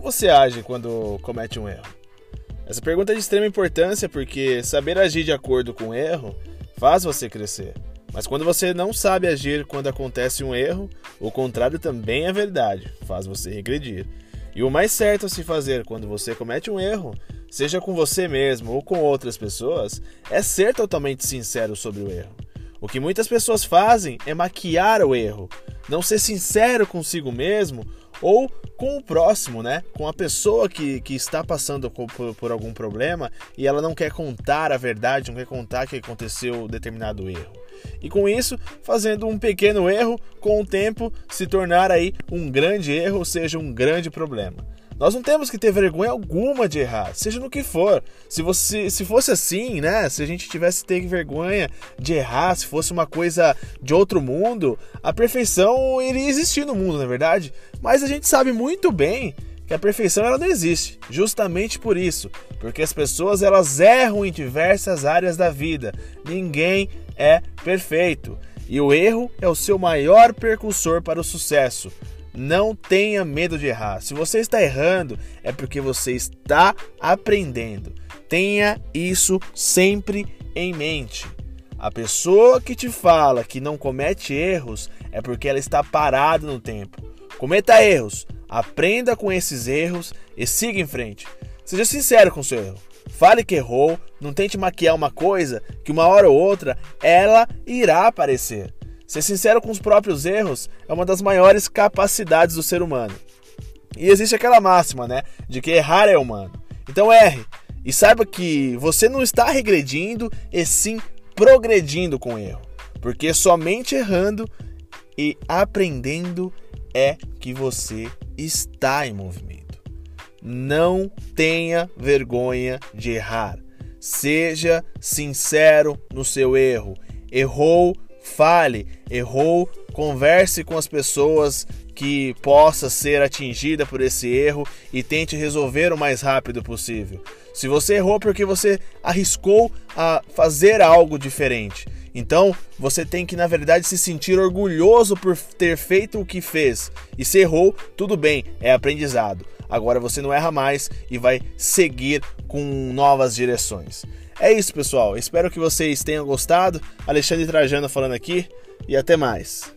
Como você age quando comete um erro? Essa pergunta é de extrema importância porque saber agir de acordo com o erro faz você crescer. Mas quando você não sabe agir quando acontece um erro, o contrário também é verdade, faz você regredir. E o mais certo a se fazer quando você comete um erro, seja com você mesmo ou com outras pessoas, é ser totalmente sincero sobre o erro. O que muitas pessoas fazem é maquiar o erro, não ser sincero consigo mesmo ou com o próximo, né? Com a pessoa que, que está passando por, por algum problema e ela não quer contar a verdade, não quer contar que aconteceu determinado erro. E com isso, fazendo um pequeno erro, com o tempo se tornar aí um grande erro, ou seja, um grande problema. Nós não temos que ter vergonha alguma de errar, seja no que for. Se você, se fosse assim, né? Se a gente tivesse ter vergonha de errar, se fosse uma coisa de outro mundo, a perfeição iria existir no mundo, na é verdade. Mas a gente sabe muito bem que a perfeição ela não existe, justamente por isso, porque as pessoas elas erram em diversas áreas da vida. Ninguém é perfeito e o erro é o seu maior percussor para o sucesso. Não tenha medo de errar. Se você está errando, é porque você está aprendendo. Tenha isso sempre em mente. A pessoa que te fala que não comete erros é porque ela está parada no tempo. Cometa erros, aprenda com esses erros e siga em frente. Seja sincero com seu erro. Fale que errou, não tente maquiar uma coisa que uma hora ou outra ela irá aparecer. Ser sincero com os próprios erros é uma das maiores capacidades do ser humano. E existe aquela máxima, né, de que errar é humano. Então erre e saiba que você não está regredindo e sim progredindo com o erro, porque somente errando e aprendendo é que você está em movimento. Não tenha vergonha de errar. Seja sincero no seu erro. Errou, fale, errou, converse com as pessoas que possa ser atingida por esse erro e tente resolver o mais rápido possível. Se você errou porque você arriscou a fazer algo diferente, então você tem que na verdade se sentir orgulhoso por ter feito o que fez. E se errou, tudo bem, é aprendizado. Agora você não erra mais e vai seguir com novas direções. É isso, pessoal. Espero que vocês tenham gostado. Alexandre Trajano falando aqui e até mais.